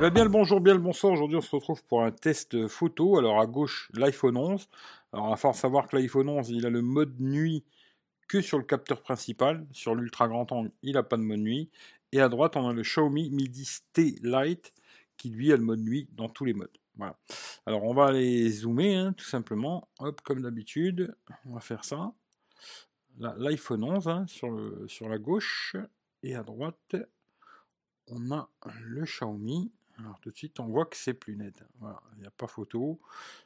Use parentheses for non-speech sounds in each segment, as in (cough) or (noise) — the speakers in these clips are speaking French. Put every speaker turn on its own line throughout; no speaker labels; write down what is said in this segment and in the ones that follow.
Ben, bien le bonjour, bien le bonsoir. Aujourd'hui, on se retrouve pour un test photo. Alors, à gauche, l'iPhone 11. Alors, à force savoir que l'iPhone 11, il a le mode nuit que sur le capteur principal. Sur l'ultra grand angle, il n'a pas de mode nuit. Et à droite, on a le Xiaomi Midi Stay Lite qui, lui, a le mode nuit dans tous les modes. Voilà. Alors, on va aller zoomer, hein, tout simplement. Hop, comme d'habitude, on va faire ça. L'iPhone 11 hein, sur la gauche. Et à droite, on a le Xiaomi. Alors tout de suite, on voit que c'est plus net. Il n'y a pas photo.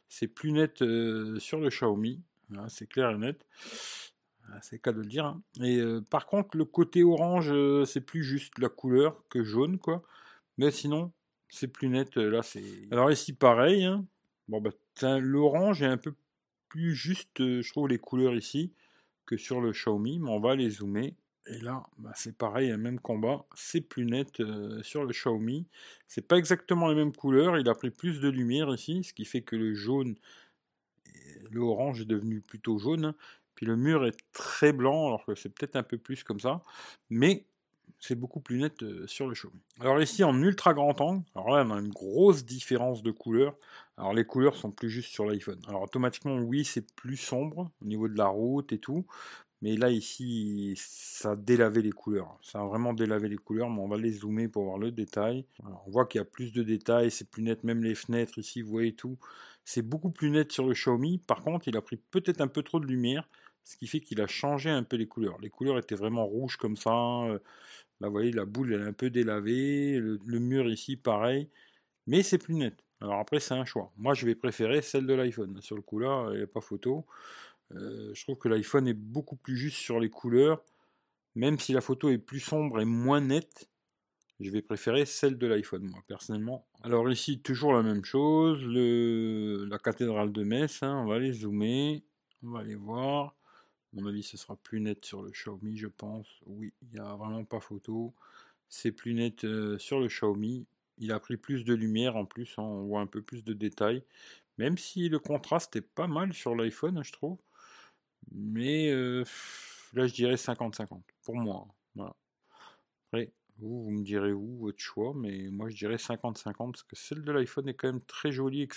C'est plus net euh, sur le Xiaomi. c'est clair et net. C'est cas de le dire. Hein. Et euh, par contre, le côté orange, euh, c'est plus juste la couleur que jaune, quoi. Mais sinon, c'est plus net. là, c'est. Alors ici, pareil. Hein. Bon, bah, l'orange est un peu plus juste, je trouve, les couleurs ici que sur le Xiaomi. Mais on va les zoomer. Et là, bah, c'est pareil, même combat. C'est plus net euh, sur le Xiaomi. C'est pas exactement les mêmes couleurs. Il a pris plus de lumière ici, ce qui fait que le jaune, le orange est devenu plutôt jaune. Puis le mur est très blanc, alors que c'est peut-être un peu plus comme ça. Mais c'est beaucoup plus net euh, sur le Xiaomi. Alors ici en ultra grand angle, alors là on a une grosse différence de couleur. Alors les couleurs sont plus justes sur l'iPhone. Alors automatiquement oui c'est plus sombre au niveau de la route et tout, mais là, ici, ça a délavé les couleurs. Ça a vraiment délavé les couleurs, mais on va les zoomer pour voir le détail. on voit qu'il y a plus de détails, c'est plus net, même les fenêtres ici, vous voyez tout. C'est beaucoup plus net sur le Xiaomi. Par contre, il a pris peut-être un peu trop de lumière, ce qui fait qu'il a changé un peu les couleurs. Les couleurs étaient vraiment rouges comme ça. Euh, là, vous voyez, la boule, elle est un peu délavée. Le, le mur ici, pareil. Mais c'est plus net. Alors après, c'est un choix. Moi, je vais préférer celle de l'iPhone. Sur le coup là, il n'y a pas photo. Euh, je trouve que l'iPhone est beaucoup plus juste sur les couleurs. Même si la photo est plus sombre et moins nette, je vais préférer celle de l'iPhone, moi, personnellement. Alors ici, toujours la même chose. la cathédrale de Metz, hein, on va aller zoomer. On va aller voir. À mon avis, ce sera plus net sur le Xiaomi, je pense. Oui, il n'y a vraiment pas photo. C'est plus net euh, sur le Xiaomi. Il a pris plus de lumière en plus, hein, on voit un peu plus de détails. Même si le contraste est pas mal sur l'iPhone, je trouve. Mais euh, là, je dirais 50-50 pour moi. Après, vous, vous me direz où votre choix, mais moi, je dirais 50-50 parce que celle de l'iPhone est quand même très jolie et que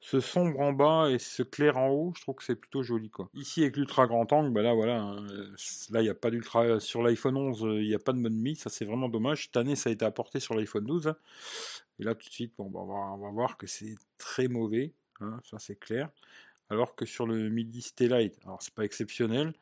ce, sombre en bas et ce clair en haut, je trouve que c'est plutôt joli. Quoi. Ici, avec l'ultra grand angle, bah là, voilà, hein, là, il n'y a pas d'ultra. Sur l'iPhone 11, il n'y a pas de mode mi, ça c'est vraiment dommage. Cette année, ça a été apporté sur l'iPhone 12. Et là, tout de suite, bon, bah, on, va, voir que c'est très mauvais. Hein, ça c'est clair alors que sur le Midi Stellite, alors c'est pas exceptionnel,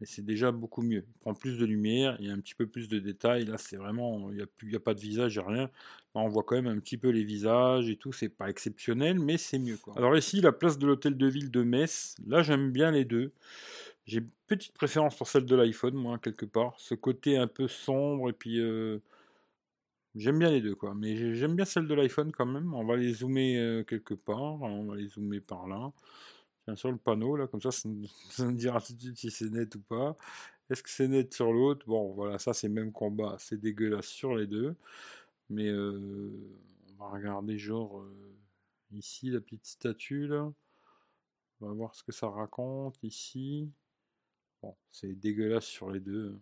mais c'est déjà beaucoup mieux. Il prend plus de lumière, il y a un petit peu plus de détails. Là, c'est vraiment, il n'y a, a, pas de visage, il n'y a rien. On voit quand même un petit peu les visages et tout. C'est pas exceptionnel, mais c'est mieux. Alors ici, la place de l'hôtel de ville de Metz. Là, j'aime bien les deux. J'ai une petite préférence pour celle de l'iPhone, moi, quelque part. Ce côté un peu sombre et puis. Euh, j'aime bien les deux, quoi. Mais j'aime bien celle de l'iPhone quand même. On va les zoomer euh, quelque part. On va les zoomer par là sur le panneau, là, comme ça, ça, me (laughs) dira tout de suite si c'est net ou pas. Est-ce que c'est net sur l'autre? Bon, voilà, ça c'est même combat, c'est dégueulasse sur les deux. Mais euh, on va regarder genre euh, ici la petite statue là. On va voir ce que ça raconte ici. Bon, c'est dégueulasse sur les deux.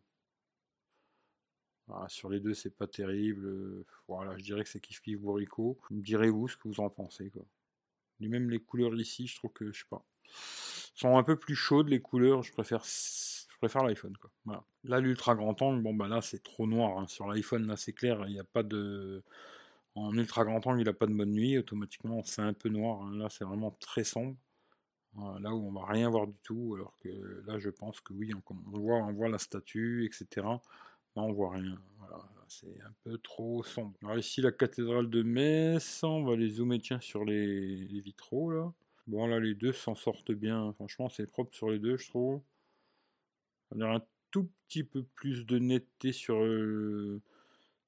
Ah, sur les deux, c'est pas terrible. Voilà, je dirais que c'est kiff kiff bourricot. Direz-vous ce que vous en pensez quoi. Même les couleurs ici, je trouve que je sais pas sont un peu plus chaudes les couleurs, je préfère l'iPhone. Là l'ultra grand angle, bon bah là c'est trop noir hein. sur l'iPhone là c'est clair, il n'y a pas de en ultra grand angle, il n'a pas de mode nuit, automatiquement c'est un peu noir, hein. là c'est vraiment très sombre. là où on va rien voir du tout, alors que là je pense que oui, on, voit, on voit la statue, etc. Là on voit rien. C'est un peu trop sombre. Ici la cathédrale de Metz, on va les zoomer tiens sur les, les vitraux là. Bon, là, les deux s'en sortent bien. Franchement, c'est propre sur les deux, je trouve. On a un tout petit peu plus de netteté sur, le,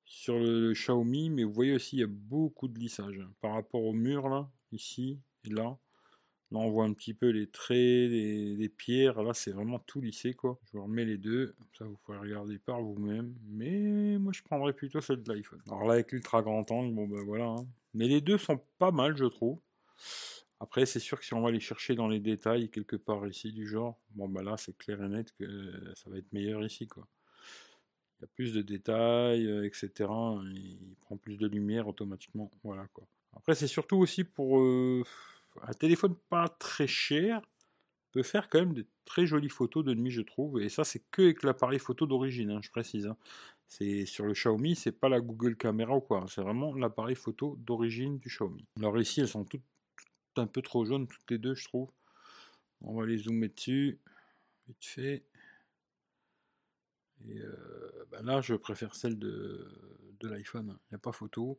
sur Xiaomi, mais vous voyez aussi, il y a beaucoup de lissage. Par rapport au mur, là, ici et là. Là, on voit un petit peu les traits, les, pierres. Là, c'est vraiment tout lissé, quoi. Je vous remets les deux. Ça, vous pouvez regarder par vous-même. Mais moi, je prendrais plutôt celle de l'iPhone. Alors là, avec l'ultra grand angle, bon, ben voilà. Hein. Mais les deux sont pas mal, je trouve. Après, c'est sûr que si on va aller chercher dans les détails quelque part ici du genre, bon bah là c'est clair et net que ça va être meilleur ici quoi. Il y a plus de détails, etc. Il prend plus de lumière automatiquement. Voilà quoi. Après, c'est surtout aussi pour un téléphone pas très cher peut faire quand même de très jolies photos de nuit, je trouve. Et ça, c'est que avec l'appareil photo d'origine, hein, je précise. Hein. C'est sur le Xiaomi, c'est pas la Google Caméra ou quoi. C'est vraiment l'appareil photo d'origine du Xiaomi. Alors ici, elles sont toutes, un peu trop jaunes, toutes les deux, je trouve. On va les zoomer dessus, vite fait. Et euh, bah là, je préfère celle de, l'iPhone. Il n'y a pas photo.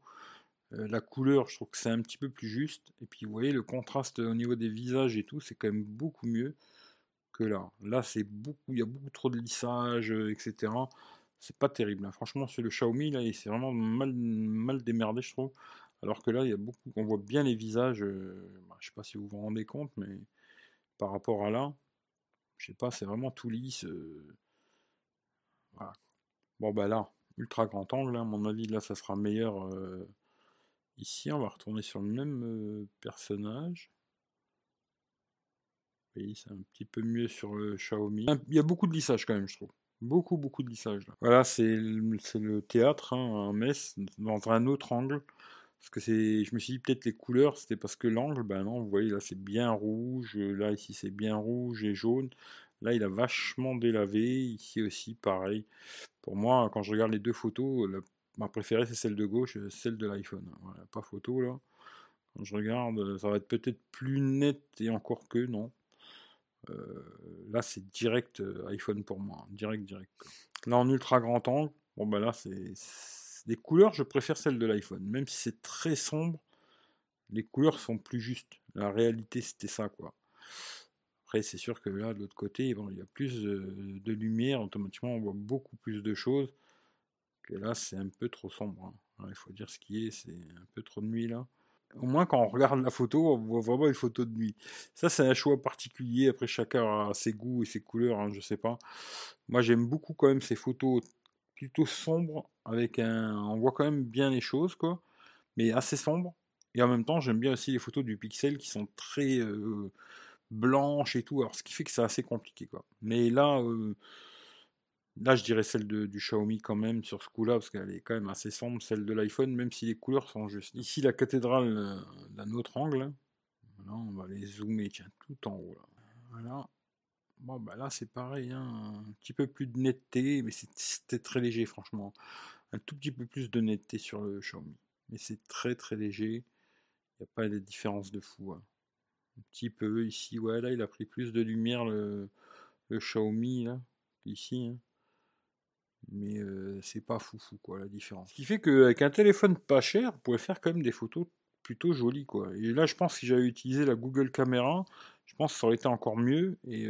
Euh, la couleur, je trouve que c'est un petit peu plus juste. Et puis, vous voyez, le contraste au niveau des visages et tout, c'est quand même beaucoup mieux que là. Là, c'est beaucoup, il y a beaucoup trop de lissage, euh, etc. C'est pas terrible. Hein. Franchement, sur le Xiaomi, là, c'est vraiment mal, mal démerdé, je trouve. Alors que là, il y a beaucoup, on voit bien les visages. Euh, bah, je sais pas si vous vous rendez compte, mais par rapport à là, je sais pas, c'est vraiment tout lisse. Voilà. Bon, bah là, ultra grand angle, à mon avis, là, ça sera meilleur. Ici, on va retourner sur le même euh, personnage. Oui, c'est un petit peu mieux sur le Xiaomi. Il y a beaucoup de lissage quand même, je trouve. Beaucoup, beaucoup de lissage. Voilà, c'est le théâtre, hein, Metz, dans un autre angle. Parce que c'est, je me suis dit peut-être les couleurs, c'était parce que l'angle, ben non, vous voyez là c'est bien rouge, là ici c'est bien rouge et jaune. Là il a vachement délavé, ici aussi pareil. Pour moi, quand je regarde les deux photos, Ma préférée, c'est celle de gauche, euh, celle de l'iPhone. Voilà, pas photo là. Quand je regarde, euh, ça va être peut-être plus net et encore que non. Euh, là, c'est direct iPhone pour moi. Hein, direct, direct. Là, en ultra grand angle, bon, bah là, c'est. Des couleurs, je préfère celle de l'iPhone. Même si c'est très sombre, les couleurs sont plus justes. La réalité, c'était ça, quoi. Après, c'est sûr que là, de l'autre côté, il y a plus de lumière. Automatiquement, on voit beaucoup plus de choses là, c'est un peu trop sombre. Hein. Il faut dire ce qui est, c'est un peu trop de nuit là. Au moins, quand on regarde la photo, on voit vraiment une photo de nuit. Ça, c'est un choix particulier. Après, chacun a ses goûts et ses couleurs, hein, je sais pas. Moi, j'aime beaucoup quand même ces photos plutôt sombres, avec un. On voit quand même bien les choses, quoi, mais assez sombres. Et en même temps, j'aime bien aussi les photos du pixel qui sont très euh, blanches et tout. Alors, ce qui fait que c'est assez compliqué, quoi. Mais là. Euh, Là, je dirais celle du Xiaomi quand même sur ce coup-là, parce qu'elle est quand même assez sombre, celle de l'iPhone, même si les couleurs sont justes. Ici, la cathédrale euh, d'un autre angle. Voilà, on va les zoomer, tiens, tout en haut. Là. Voilà. Bon, bah là, c'est pareil, hein, un petit peu plus de netteté, mais c'était très léger, franchement. Un tout petit peu plus de netteté sur le Xiaomi. Mais c'est très très léger. Il n'y a pas de différence de fou. Hein. Un petit peu ici, ouais, là, il a pris plus de lumière, le, le Xiaomi, là, ici. Hein mais c'est pas foufou quoi la différence. Ce qui fait qu'avec un téléphone pas cher, vous pouvez faire quand même des photos plutôt jolies quoi. Et là je pense que si j'avais utilisé la Google Caméra, je pense que ça aurait été encore mieux et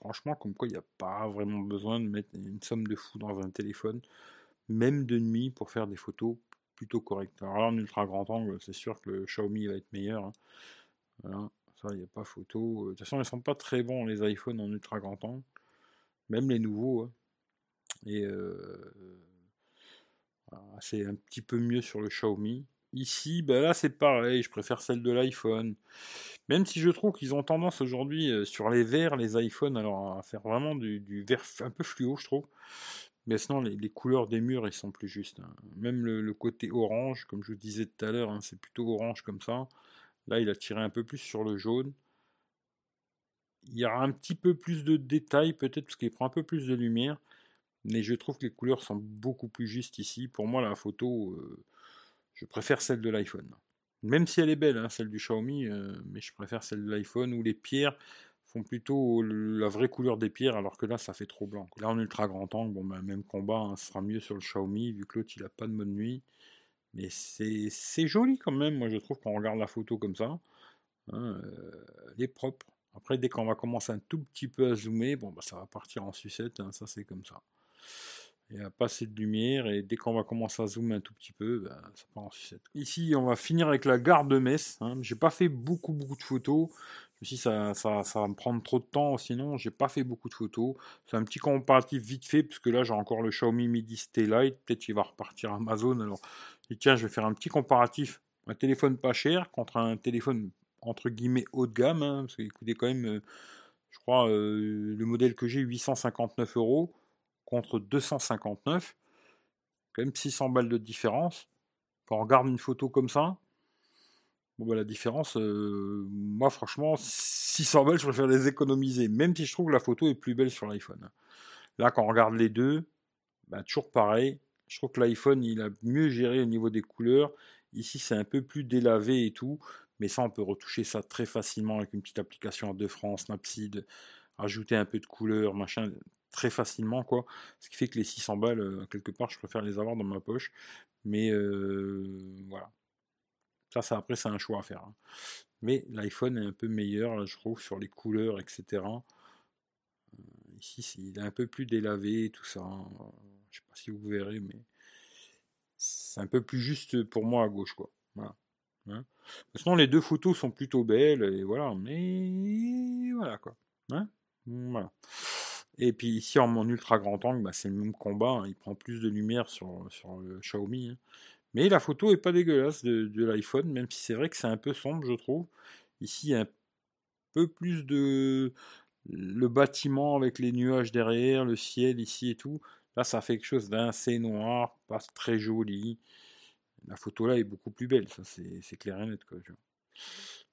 franchement comme quoi il n'y a pas vraiment besoin de mettre une somme de fou dans un téléphone, même de nuit pour faire des photos plutôt correctes. Alors là en ultra grand angle, c'est sûr que le Xiaomi va être meilleur. Hein. Voilà, ça il n'y a pas photo. De toute façon ils sont pas très bons les iPhones en ultra grand angle, même les nouveaux. Hein. Et c'est un petit peu mieux sur le Xiaomi. Ici, bah là c'est pareil, je préfère celle de l'iPhone. Même si je trouve qu'ils ont tendance aujourd'hui sur les verts, les iPhones, alors à faire vraiment du, vert un peu fluo, je trouve. Mais sinon, les, couleurs des murs, ils sont plus justes. Hein. Même le, côté orange, comme je vous disais tout à l'heure, hein, c'est plutôt orange comme ça. Là, il a tiré un peu plus sur le jaune. Il y aura un petit peu plus de détails, peut-être, parce qu'il prend un peu plus de lumière. Mais je trouve que les couleurs sont beaucoup plus justes ici. Pour moi, la photo, euh, je préfère celle de l'iPhone. Même si elle est belle, hein, celle du Xiaomi, euh, mais je préfère celle de l'iPhone où les pierres font plutôt la vraie couleur des pierres, alors que là, ça fait trop blanc. Là, en ultra grand angle, bon, ben, même combat, hein, sera mieux sur le Xiaomi, vu que l'autre, il n'a pas de mode nuit. Mais c'est joli quand même, moi je trouve, quand on regarde la photo comme ça. Hein, euh, elle est propre. Après, dès qu'on va commencer un tout petit peu à zoomer, bon, bah, ça va partir en sucette, ça c'est comme ça. Il n'y a pas assez de lumière et dès qu'on va commencer à zoomer un tout petit peu, ben, ça part en sucette. Ici, on va finir avec la gare de Metz. Hein. J'ai pas fait beaucoup beaucoup de photos. Je ça, ça, ça va me prendre trop de temps, sinon j'ai pas fait beaucoup de photos. C'est un petit comparatif vite fait, parce que là j'ai encore le Xiaomi Midi Stay Lite, peut-être qu'il va repartir Amazon. Alors, tiens, je vais faire un petit comparatif. Un téléphone pas cher contre un téléphone entre guillemets haut de gamme, hein, parce qu'il coûtait quand même, euh, je crois, euh, le modèle que j'ai 859 euros contre 259. Quand même 600 balles de différence. Quand on regarde une photo comme ça, bon bah la différence, euh, moi franchement, 600 balles, je préfère les économiser, même si je trouve que la photo est plus belle sur l'iPhone. Là, quand on regarde les deux, bah, toujours pareil. Je trouve que l'iPhone, il a mieux géré au niveau des couleurs. Ici, c'est un peu plus délavé et tout. Mais ça, on peut retoucher ça très facilement avec une petite application de France, Snapseed, ajouter un peu de couleur, machin, très facilement, quoi. Ce qui fait que les 600 balles, euh, quelque part, je préfère les avoir dans ma poche. Mais euh, voilà. Ça, ça, après, c'est un choix à faire. Hein. Mais l'iPhone est un peu meilleur, je trouve, sur les couleurs, etc. Euh, ici, il est un peu plus délavé, tout ça. Hein. Je sais pas si vous verrez, mais c'est un peu plus juste pour moi à gauche, quoi. Voilà. Hein. Sinon, les deux photos sont plutôt belles, et voilà, mais voilà, quoi. Voilà. Et puis ici, en mon ultra grand angle, bah, c'est le même combat, hein. il prend plus de lumière sur, sur le Xiaomi. Hein. Mais la photo est pas dégueulasse de, l'iPhone, même si c'est vrai que c'est un peu sombre, je trouve. Ici, a un peu plus de le bâtiment avec les nuages derrière, le ciel ici et tout. Là, ça fait quelque chose d'assez noir, pas très joli. La photo là est beaucoup plus belle, ça c'est clair et net.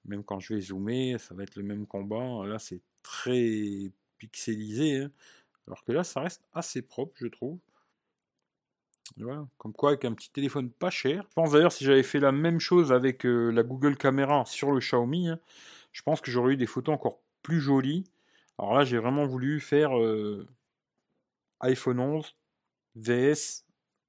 Même quand je vais zoomer, ça va être le même combat. Là, c'est très pixelisé. Hein. Alors que là, ça reste assez propre, je trouve. Voilà. Comme quoi, avec un petit téléphone pas cher. Je pense d'ailleurs, si j'avais fait la même chose avec euh, la Google Caméra sur le Xiaomi, hein, je pense que j'aurais eu des photos encore plus jolies. Alors là, j'ai vraiment voulu faire euh, iPhone 11, VS,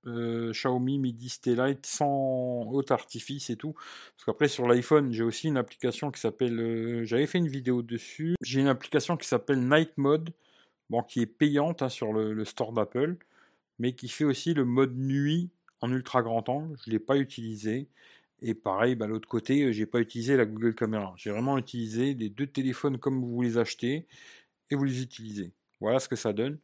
euh, Xiaomi Mi 10 T-Lite sans haute artifice et tout. Parce qu'après sur l'iPhone, j'ai aussi une application qui s'appelle. Euh, j'avais fait une vidéo dessus. J'ai une application qui s'appelle Night Mode, bon, qui est payante hein, sur le, store d'Apple, mais qui fait aussi le mode nuit en ultra grand angle. Je ne l'ai pas utilisé. Et pareil, bah, l'autre côté, j'ai pas utilisé la Google Caméra. J'ai vraiment utilisé les deux téléphones comme vous les achetez et vous les utilisez. Voilà ce que ça donne.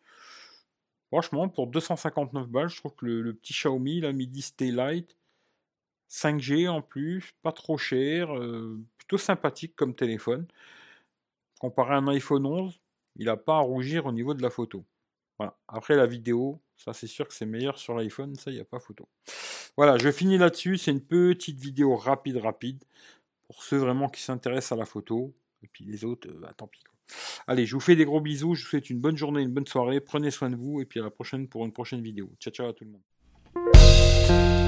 Franchement, pour 259 balles, je trouve que le, petit Xiaomi, la Mi Stay Lite, 5G en plus, pas trop cher, euh, plutôt sympathique comme téléphone. Comparé à un iPhone 11, il n'a pas à rougir au niveau de la photo. Après la vidéo, ça c'est sûr que c'est meilleur sur l'iPhone, ça il n'y a pas photo. Voilà, je finis là-dessus, c'est une petite vidéo rapide, rapide, pour ceux vraiment qui s'intéressent à la photo, et puis les autres, euh, bah, tant pis. Allez, je vous fais des gros bisous, je vous souhaite une bonne journée, une bonne soirée, prenez soin de vous, et puis à la prochaine pour une prochaine vidéo. Ciao ciao à tout le monde.